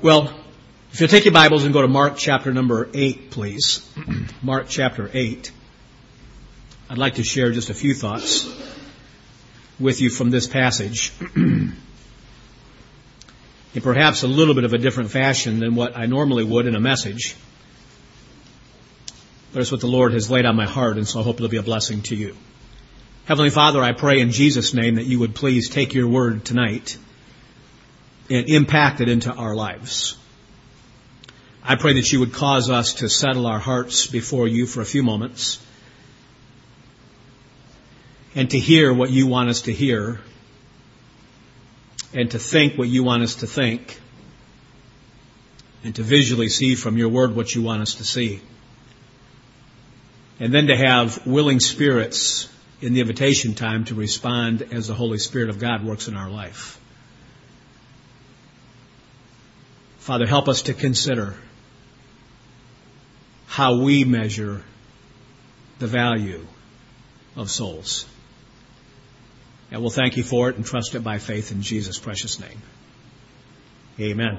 Well, if you'll take your Bibles and go to Mark chapter number 8, please. Mark chapter 8. I'd like to share just a few thoughts with you from this passage. in perhaps a little bit of a different fashion than what I normally would in a message. But it's what the Lord has laid on my heart, and so I hope it'll be a blessing to you. Heavenly Father, I pray in Jesus' name that you would please take your word tonight and impact it into our lives. I pray that you would cause us to settle our hearts before you for a few moments and to hear what you want us to hear and to think what you want us to think and to visually see from your word what you want us to see. And then to have willing spirits in the invitation time to respond as the Holy Spirit of God works in our life. Father, help us to consider how we measure the value of souls. And we'll thank you for it and trust it by faith in Jesus' precious name. Amen.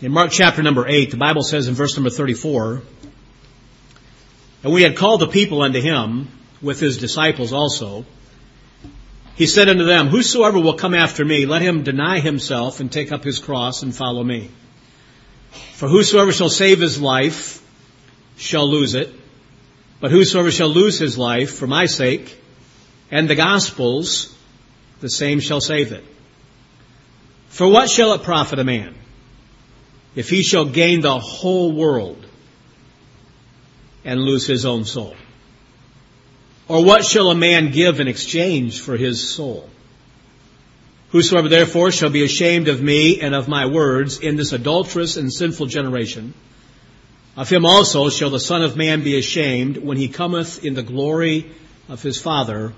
In Mark chapter number 8, the Bible says in verse number 34, And we had called the people unto him with his disciples also, he said unto them, Whosoever will come after me, let him deny himself and take up his cross and follow me. For whosoever shall save his life shall lose it, but whosoever shall lose his life for my sake and the gospel's, the same shall save it. For what shall it profit a man if he shall gain the whole world and lose his own soul? Or what shall a man give in exchange for his soul? Whosoever therefore shall be ashamed of me and of my words in this adulterous and sinful generation, of him also shall the Son of Man be ashamed when he cometh in the glory of his Father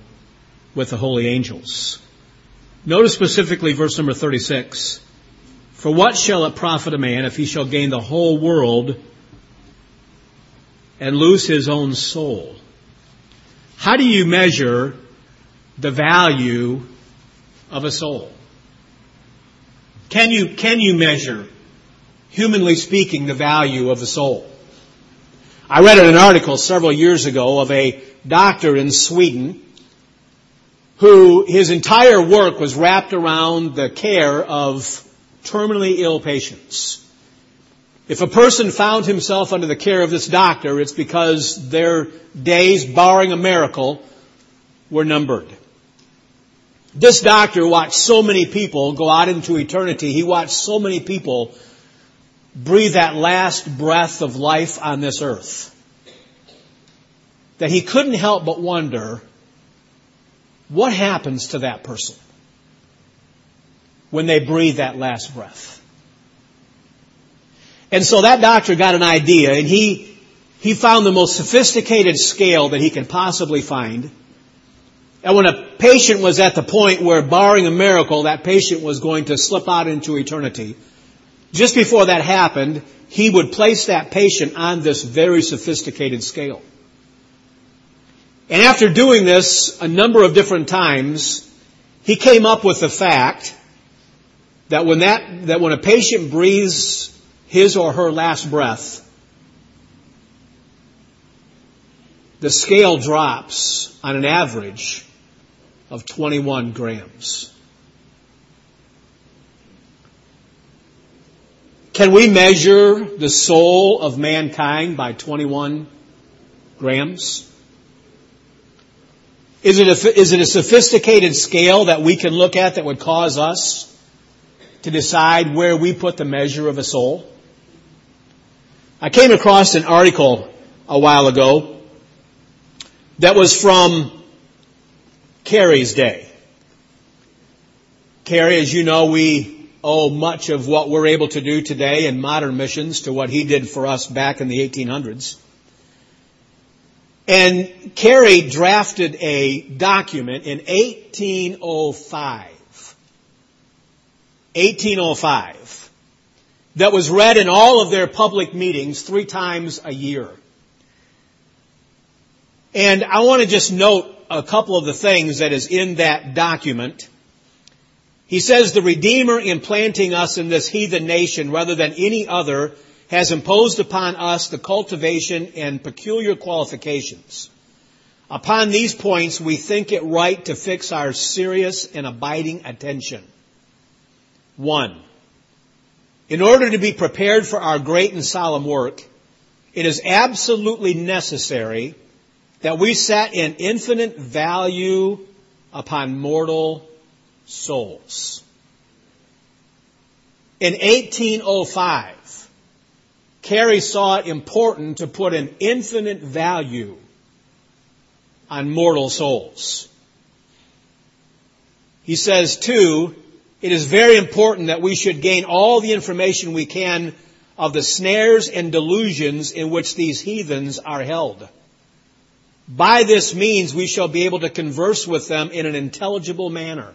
with the holy angels. Notice specifically verse number 36. For what shall it profit a man if he shall gain the whole world and lose his own soul? How do you measure the value of a soul? Can you, can you measure, humanly speaking, the value of a soul? I read an article several years ago of a doctor in Sweden who his entire work was wrapped around the care of terminally ill patients. If a person found himself under the care of this doctor, it's because their days, barring a miracle, were numbered. This doctor watched so many people go out into eternity. He watched so many people breathe that last breath of life on this earth that he couldn't help but wonder what happens to that person when they breathe that last breath. And so that doctor got an idea and he, he found the most sophisticated scale that he could possibly find. And when a patient was at the point where, barring a miracle, that patient was going to slip out into eternity, just before that happened, he would place that patient on this very sophisticated scale. And after doing this a number of different times, he came up with the fact that when that, that when a patient breathes his or her last breath, the scale drops on an average of 21 grams. Can we measure the soul of mankind by 21 grams? Is it, a, is it a sophisticated scale that we can look at that would cause us to decide where we put the measure of a soul? I came across an article a while ago that was from Carey's day. Carey, as you know, we owe much of what we're able to do today in modern missions to what he did for us back in the 1800s. And Carey drafted a document in 1805. 1805 that was read in all of their public meetings three times a year. And I want to just note a couple of the things that is in that document He says the Redeemer implanting us in this heathen nation rather than any other has imposed upon us the cultivation and peculiar qualifications. Upon these points, we think it right to fix our serious and abiding attention. One, in order to be prepared for our great and solemn work, it is absolutely necessary that we set an infinite value upon mortal souls. In 1805, Carey saw it important to put an infinite value on mortal souls. He says, too, it is very important that we should gain all the information we can of the snares and delusions in which these heathens are held. By this means we shall be able to converse with them in an intelligible manner.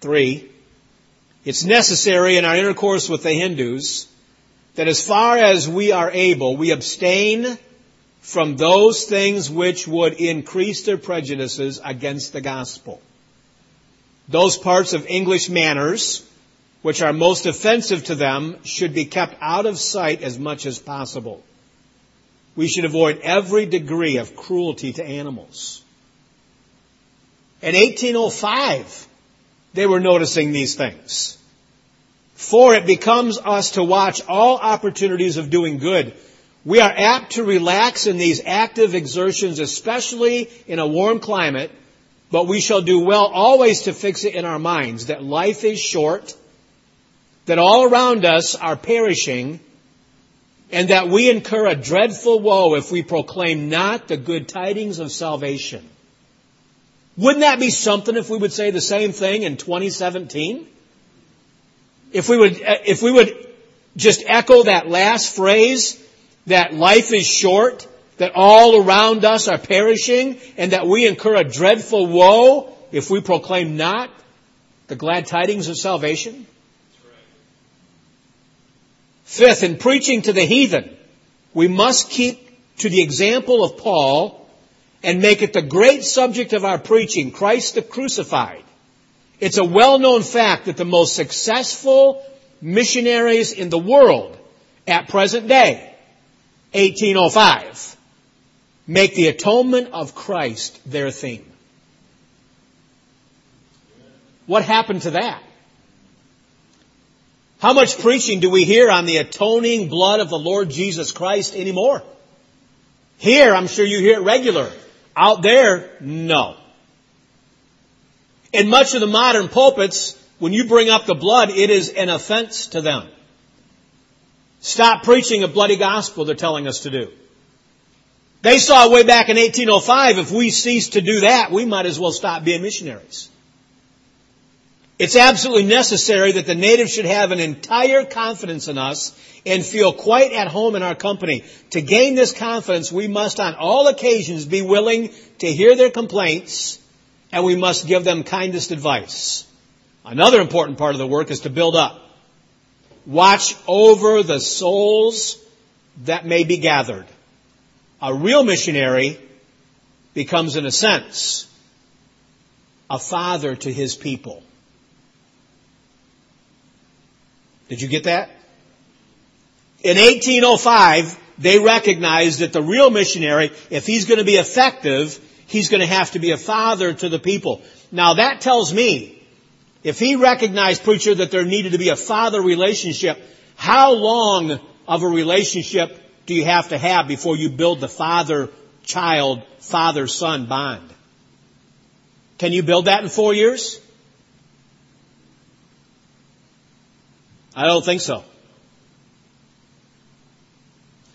Three, it's necessary in our intercourse with the Hindus that as far as we are able, we abstain from those things which would increase their prejudices against the gospel. Those parts of English manners which are most offensive to them should be kept out of sight as much as possible. We should avoid every degree of cruelty to animals. In 1805, they were noticing these things. For it becomes us to watch all opportunities of doing good. We are apt to relax in these active exertions, especially in a warm climate, but we shall do well always to fix it in our minds that life is short, that all around us are perishing, and that we incur a dreadful woe if we proclaim not the good tidings of salvation. Wouldn't that be something if we would say the same thing in 2017? If we would, if we would just echo that last phrase, that life is short, that all around us are perishing, and that we incur a dreadful woe if we proclaim not the glad tidings of salvation? Fifth, in preaching to the heathen, we must keep to the example of Paul and make it the great subject of our preaching, Christ the crucified. It's a well-known fact that the most successful missionaries in the world at present day, 1805, make the atonement of Christ their theme. What happened to that? How much preaching do we hear on the atoning blood of the Lord Jesus Christ anymore? Here, I'm sure you hear it regular. Out there, no. In much of the modern pulpits, when you bring up the blood, it is an offense to them. Stop preaching a bloody gospel, they're telling us to do. They saw way back in 1805, if we cease to do that, we might as well stop being missionaries. It's absolutely necessary that the natives should have an entire confidence in us and feel quite at home in our company. To gain this confidence, we must on all occasions be willing to hear their complaints and we must give them kindest advice. Another important part of the work is to build up. Watch over the souls that may be gathered. A real missionary becomes, in a sense, a father to his people. Did you get that? In 1805, they recognized that the real missionary, if he's going to be effective, he's going to have to be a father to the people. Now that tells me, if he recognized, preacher, that there needed to be a father relationship, how long of a relationship do you have to have before you build the father-child, father-son bond? Can you build that in four years? I don't think so.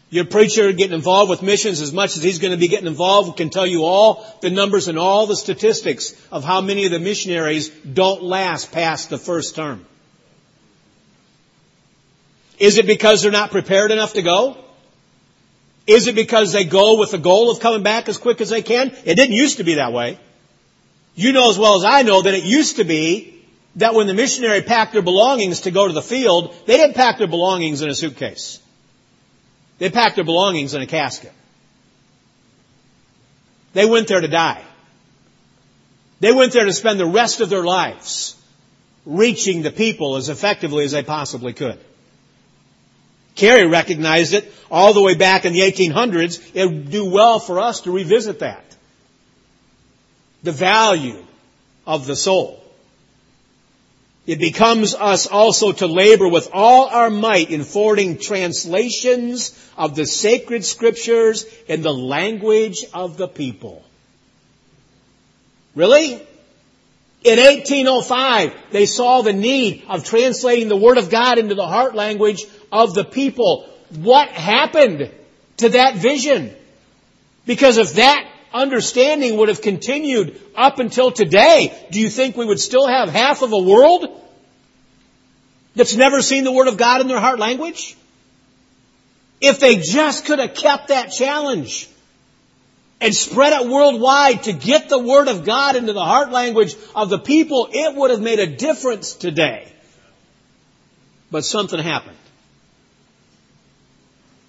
Your preacher getting involved with missions as much as he's going to be getting involved can tell you all the numbers and all the statistics of how many of the missionaries don't last past the first term. Is it because they're not prepared enough to go? Is it because they go with the goal of coming back as quick as they can? It didn't used to be that way. You know as well as I know that it used to be that when the missionary packed their belongings to go to the field, they didn't pack their belongings in a suitcase. They packed their belongings in a casket. They went there to die. They went there to spend the rest of their lives reaching the people as effectively as they possibly could. Carey recognized it all the way back in the 1800s. It would do well for us to revisit that. The value of the soul. It becomes us also to labor with all our might in forwarding translations of the sacred scriptures in the language of the people. Really? In 1805, they saw the need of translating the Word of God into the heart language of the people. What happened to that vision? Because if that understanding would have continued up until today, do you think we would still have half of a world that's never seen the Word of God in their heart language? If they just could have kept that challenge and spread it worldwide to get the Word of God into the heart language of the people, it would have made a difference today. But something happened.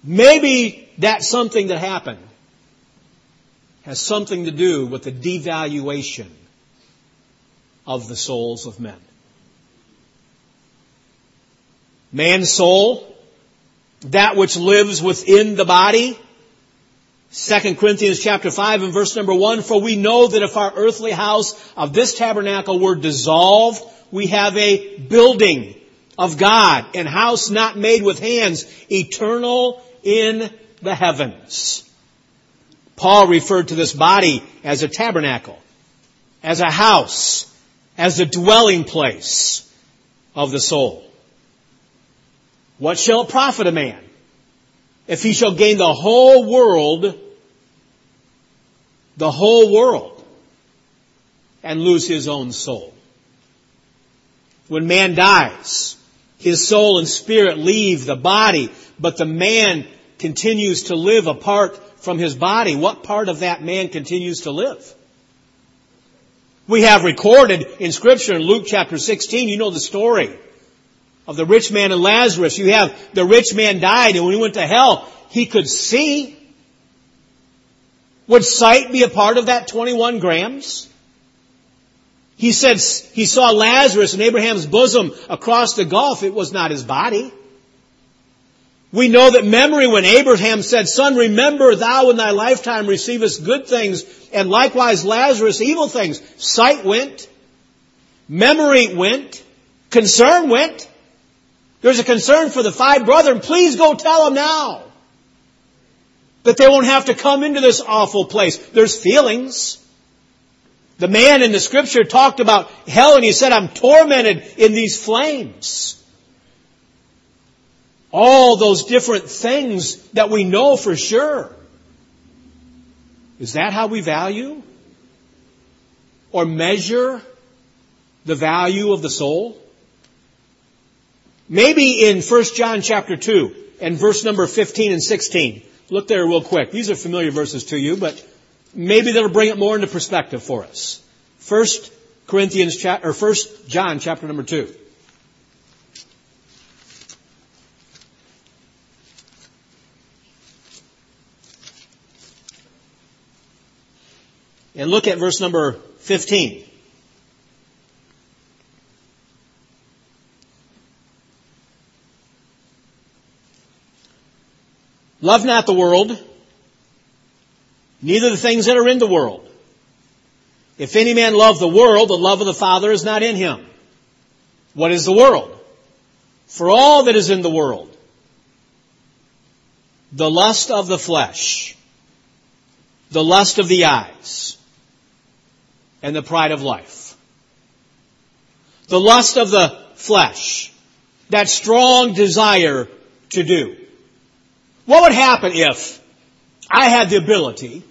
Maybe that something that happened has something to do with the devaluation of the souls of men. Man's soul, that which lives within the body, 2 Corinthians chapter 5 and verse number 1, for we know that if our earthly house of this tabernacle were dissolved, we have a building of God, and house not made with hands, eternal in the heavens. Paul referred to this body as a tabernacle, as a house, as a dwelling place of the soul. What shall it profit a man if he shall gain the whole world, the whole world, and lose his own soul? When man dies, his soul and spirit leave the body, but the man continues to live apart from his body, what part of that man continues to live? We have recorded in scripture in Luke chapter 16, you know the story of the rich man and Lazarus. You have the rich man died and when he went to hell, he could see. Would sight be a part of that 21 grams? He said he saw Lazarus in Abraham's bosom across the gulf. It was not his body. We know that memory when Abraham said, Son, remember thou in thy lifetime receivest good things, and likewise Lazarus evil things. Sight went. Memory went. Concern went. There's a concern for the five brethren. Please go tell them now. That they won't have to come into this awful place. There's feelings. The man in the scripture talked about hell and he said, I'm tormented in these flames. All those different things that we know for sure. Is that how we value or measure the value of the soul? Maybe in 1 John chapter 2 and verse number 15 and 16. Look there real quick. These are familiar verses to you, but maybe that'll bring it more into perspective for us. First Corinthians chapter, or First John chapter number 2. And look at verse number 15. Love not the world, neither the things that are in the world. If any man love the world, the love of the Father is not in him. What is the world? For all that is in the world, the lust of the flesh, the lust of the eyes, and the pride of life. The lust of the flesh, that strong desire to do. What would happen if I had the ability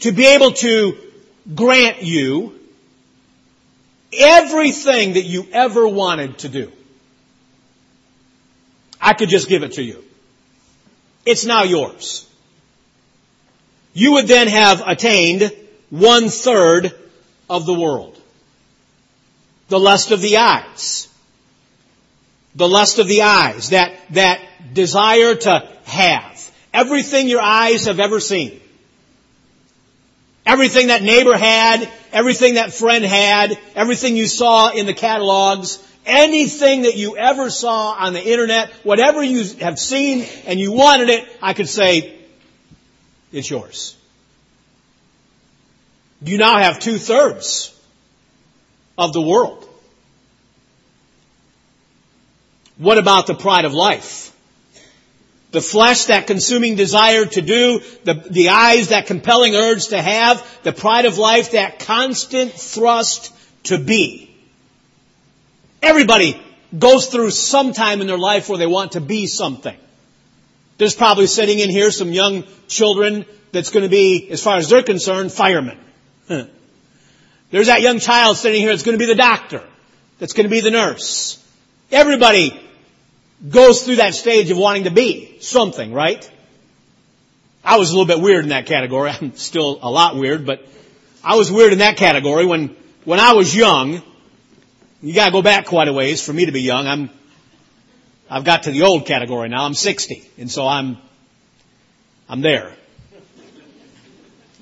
to be able to grant you everything that you ever wanted to do? I could just give it to you. It's now yours. You would then have attained one third of the world. The lust of the eyes. The lust of the eyes. That, that desire to have. Everything your eyes have ever seen. Everything that neighbor had, everything that friend had, everything you saw in the catalogs, anything that you ever saw on the internet, whatever you have seen and you wanted it, I could say, it's yours. You now have two thirds of the world. What about the pride of life? The flesh, that consuming desire to do, the, the eyes, that compelling urge to have, the pride of life, that constant thrust to be. Everybody goes through some time in their life where they want to be something. There's probably sitting in here some young children that's going to be, as far as they're concerned, firemen. There's that young child sitting here that's going to be the doctor, that's going to be the nurse. Everybody goes through that stage of wanting to be something, right? I was a little bit weird in that category. I'm still a lot weird, but I was weird in that category when, when I was young. You gotta go back quite a ways for me to be young. I'm, I've got to the old category now. I'm 60. And so I'm, I'm there.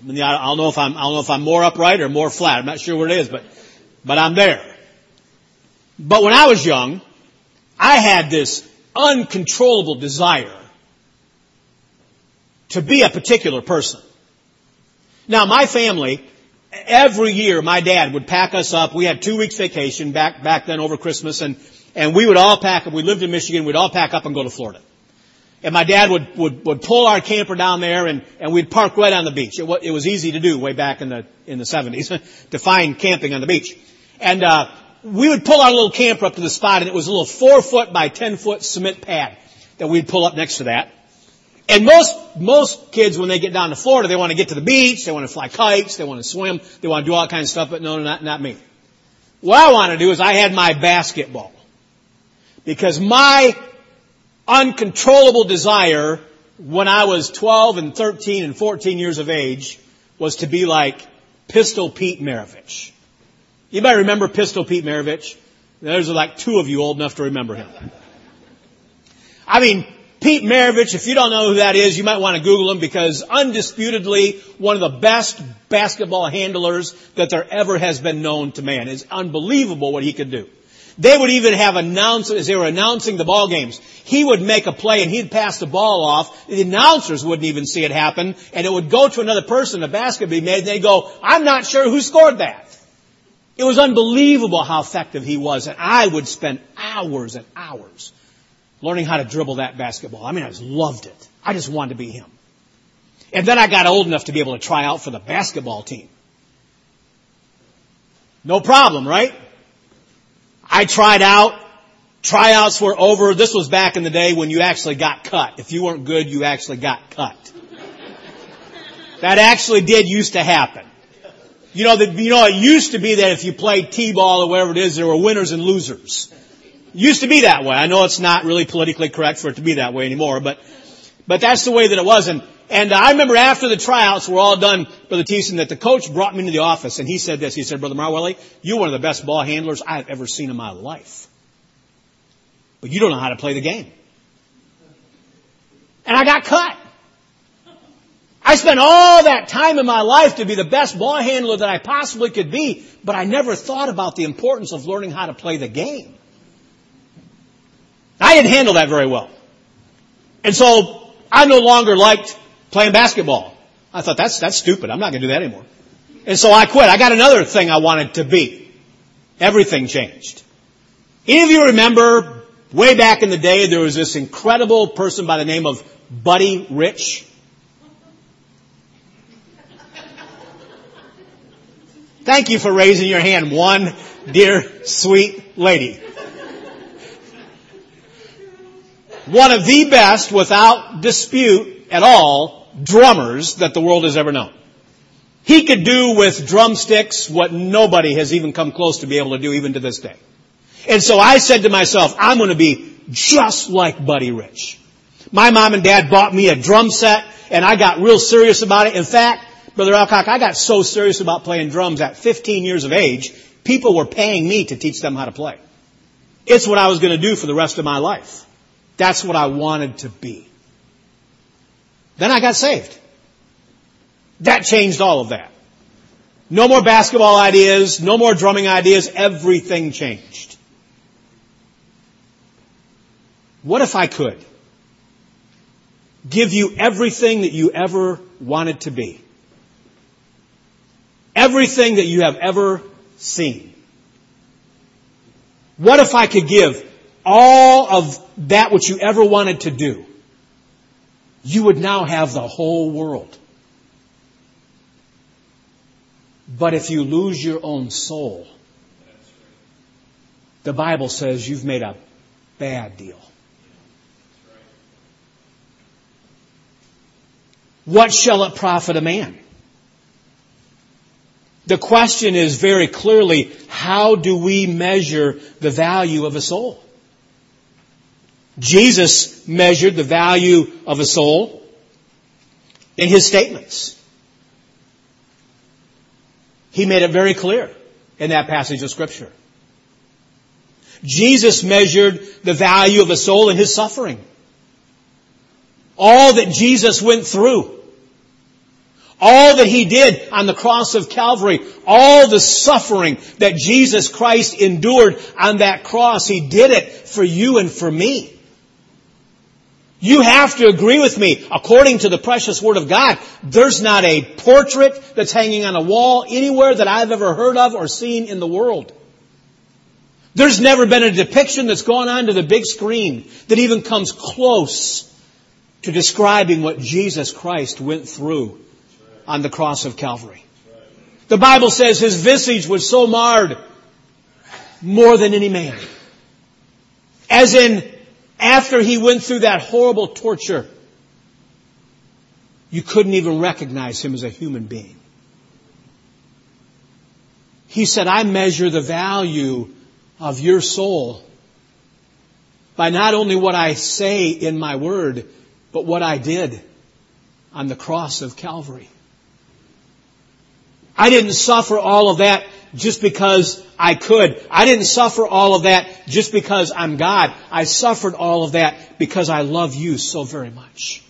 I don't know if I'm, I don't know if I'm more upright or more flat. I'm not sure what it is, but, but I'm there. But when I was young, I had this uncontrollable desire to be a particular person. Now my family, every year my dad would pack us up. We had two weeks vacation back, back then over Christmas and, and we would all pack up. We lived in Michigan. We'd all pack up and go to Florida. And my dad would, would, would pull our camper down there and, and we'd park right on the beach. It, it was easy to do way back in the, in the 70s to find camping on the beach. And, uh, we would pull our little camper up to the spot and it was a little four foot by ten foot cement pad that we'd pull up next to that. And most, most kids when they get down to Florida, they want to get to the beach, they want to fly kites, they want to swim, they want to do all kinds of stuff, but no, not, not me. What I want to do is I had my basketball. Because my uncontrollable desire when I was 12 and 13 and 14 years of age was to be like Pistol Pete Maravich. You might remember Pistol Pete Maravich. There's like two of you old enough to remember him. I mean, Pete Maravich, if you don't know who that is, you might want to Google him because undisputedly one of the best basketball handlers that there ever has been known to man. It's unbelievable what he could do. They would even have announced, as they were announcing the ball games, he would make a play and he'd pass the ball off. The announcers wouldn't even see it happen and it would go to another person, the basket would be made and they'd go, I'm not sure who scored that. It was unbelievable how effective he was, and I would spend hours and hours learning how to dribble that basketball. I mean, I just loved it. I just wanted to be him. And then I got old enough to be able to try out for the basketball team. No problem, right? I tried out. Tryouts were over. This was back in the day when you actually got cut. If you weren't good, you actually got cut. That actually did used to happen. You know, that, you know, it used to be that if you played T-ball or whatever it is, there were winners and losers. It used to be that way. I know it's not really politically correct for it to be that way anymore, but, but that's the way that it was. And, and I remember after the tryouts were all done, Brother Thiessen, that the coach brought me into the office and he said this. He said, Brother Marwelly, you're one of the best ball handlers I've ever seen in my life. But you don't know how to play the game. And I got cut. I spent all that time in my life to be the best ball handler that I possibly could be, but I never thought about the importance of learning how to play the game. I didn't handle that very well. And so I no longer liked playing basketball. I thought that's, that's stupid. I'm not going to do that anymore. And so I quit. I got another thing I wanted to be. Everything changed. Any of you remember way back in the day there was this incredible person by the name of Buddy Rich? Thank you for raising your hand, one dear sweet lady. One of the best, without dispute at all, drummers that the world has ever known. He could do with drumsticks what nobody has even come close to be able to do even to this day. And so I said to myself, I'm going to be just like Buddy Rich. My mom and dad bought me a drum set and I got real serious about it. In fact, Brother Alcock, I got so serious about playing drums at 15 years of age, people were paying me to teach them how to play. It's what I was going to do for the rest of my life. That's what I wanted to be. Then I got saved. That changed all of that. No more basketball ideas, no more drumming ideas, everything changed. What if I could give you everything that you ever wanted to be? Everything that you have ever seen. What if I could give all of that which you ever wanted to do? You would now have the whole world. But if you lose your own soul, the Bible says you've made a bad deal. What shall it profit a man? The question is very clearly, how do we measure the value of a soul? Jesus measured the value of a soul in his statements. He made it very clear in that passage of scripture. Jesus measured the value of a soul in his suffering. All that Jesus went through. All that he did on the cross of Calvary. All the suffering that Jesus Christ endured on that cross. He did it for you and for me. You have to agree with me, according to the precious Word of God, there's not a portrait that's hanging on a wall anywhere that I've ever heard of or seen in the world. There's never been a depiction that's gone onto the big screen that even comes close to describing what Jesus Christ went through on the cross of Calvary. The Bible says his visage was so marred more than any man. As in, after he went through that horrible torture, you couldn't even recognize him as a human being. He said, I measure the value of your soul by not only what I say in my word, but what I did on the cross of Calvary. I didn't suffer all of that just because I could. I didn't suffer all of that just because I'm God. I suffered all of that because I love you so very much.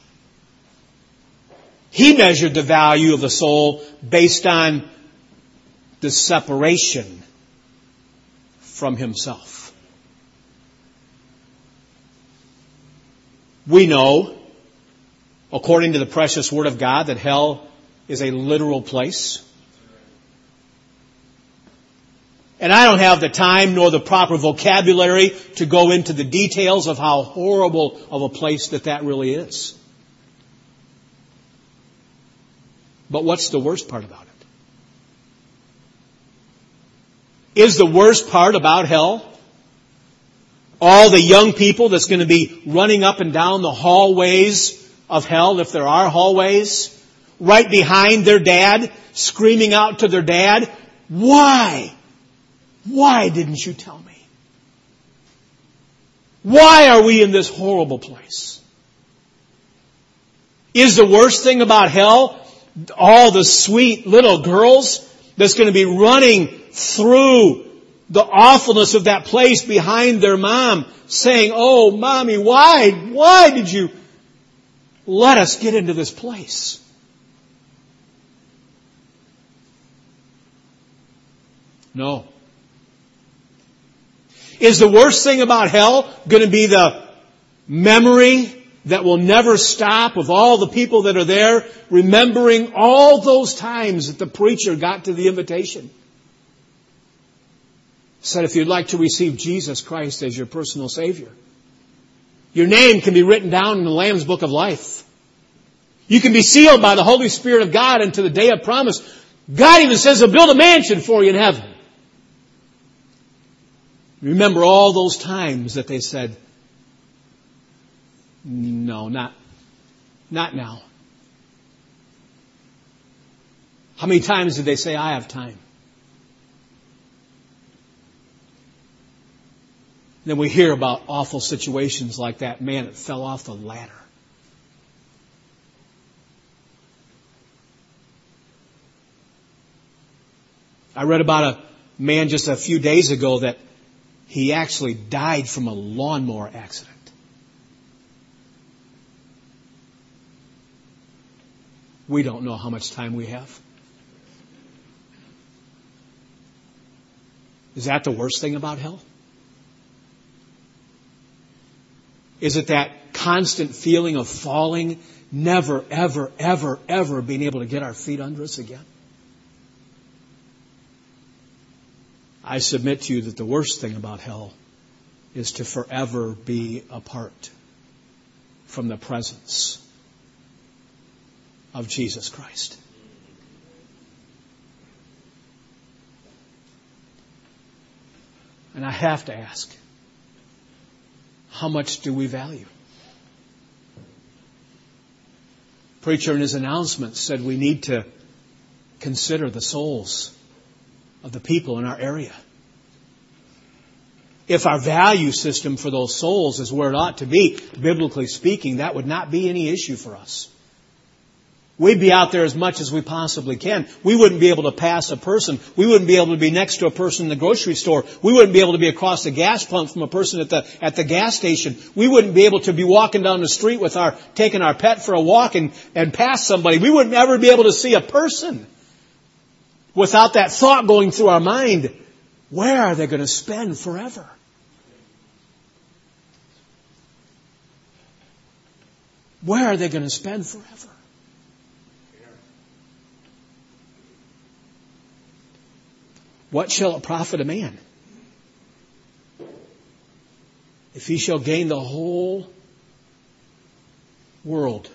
He measured the value of the soul based on the separation from himself. We know, according to the precious word of God, that hell is a literal place. And I don't have the time nor the proper vocabulary to go into the details of how horrible of a place that that really is. But what's the worst part about it? Is the worst part about hell all the young people that's going to be running up and down the hallways of hell, if there are hallways, right behind their dad, screaming out to their dad, why? Why didn't you tell me? Why are we in this horrible place? Is the worst thing about hell all the sweet little girls that's going to be running through the awfulness of that place behind their mom saying, Oh, mommy, why, why did you let us get into this place? No. Is the worst thing about hell going to be the memory that will never stop of all the people that are there remembering all those times that the preacher got to the invitation? Said if you'd like to receive Jesus Christ as your personal Savior, your name can be written down in the Lamb's Book of Life. You can be sealed by the Holy Spirit of God unto the day of promise. God even says he'll build a mansion for you in heaven. Remember all those times that they said, no, not, not now. How many times did they say, I have time? Then we hear about awful situations like that man that fell off the ladder. I read about a man just a few days ago that he actually died from a lawnmower accident. We don't know how much time we have. Is that the worst thing about hell? Is it that constant feeling of falling, never, ever, ever, ever being able to get our feet under us again? I submit to you that the worst thing about hell is to forever be apart from the presence of Jesus Christ. And I have to ask, how much do we value? Preacher in his announcement said we need to consider the souls of the people in our area. If our value system for those souls is where it ought to be, biblically speaking, that would not be any issue for us. We'd be out there as much as we possibly can. We wouldn't be able to pass a person. We wouldn't be able to be next to a person in the grocery store. We wouldn't be able to be across the gas pump from a person at the, at the gas station. We wouldn't be able to be walking down the street with our, taking our pet for a walk and, and pass somebody. We wouldn't ever be able to see a person without that thought going through our mind. Where are they going to spend forever? Where are they going to spend forever? What shall it profit a man if he shall gain the whole world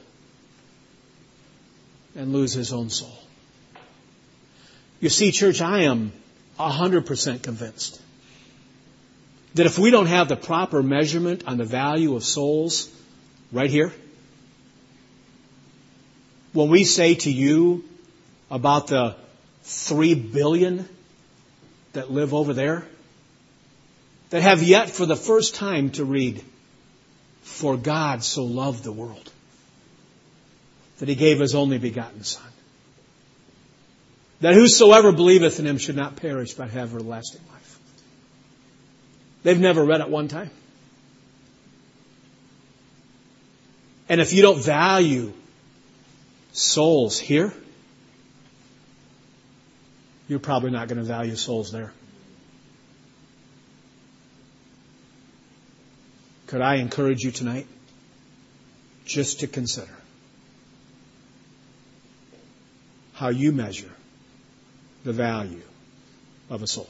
and lose his own soul? You see, church, I am 100% convinced that if we don't have the proper measurement on the value of souls right here, when we say to you about the three billion that live over there that have yet for the first time to read, For God so loved the world that he gave his only begotten Son. That whosoever believeth in him should not perish but have everlasting life. They've never read it one time. And if you don't value souls here, you're probably not going to value souls there. Could I encourage you tonight just to consider how you measure the value of a soul?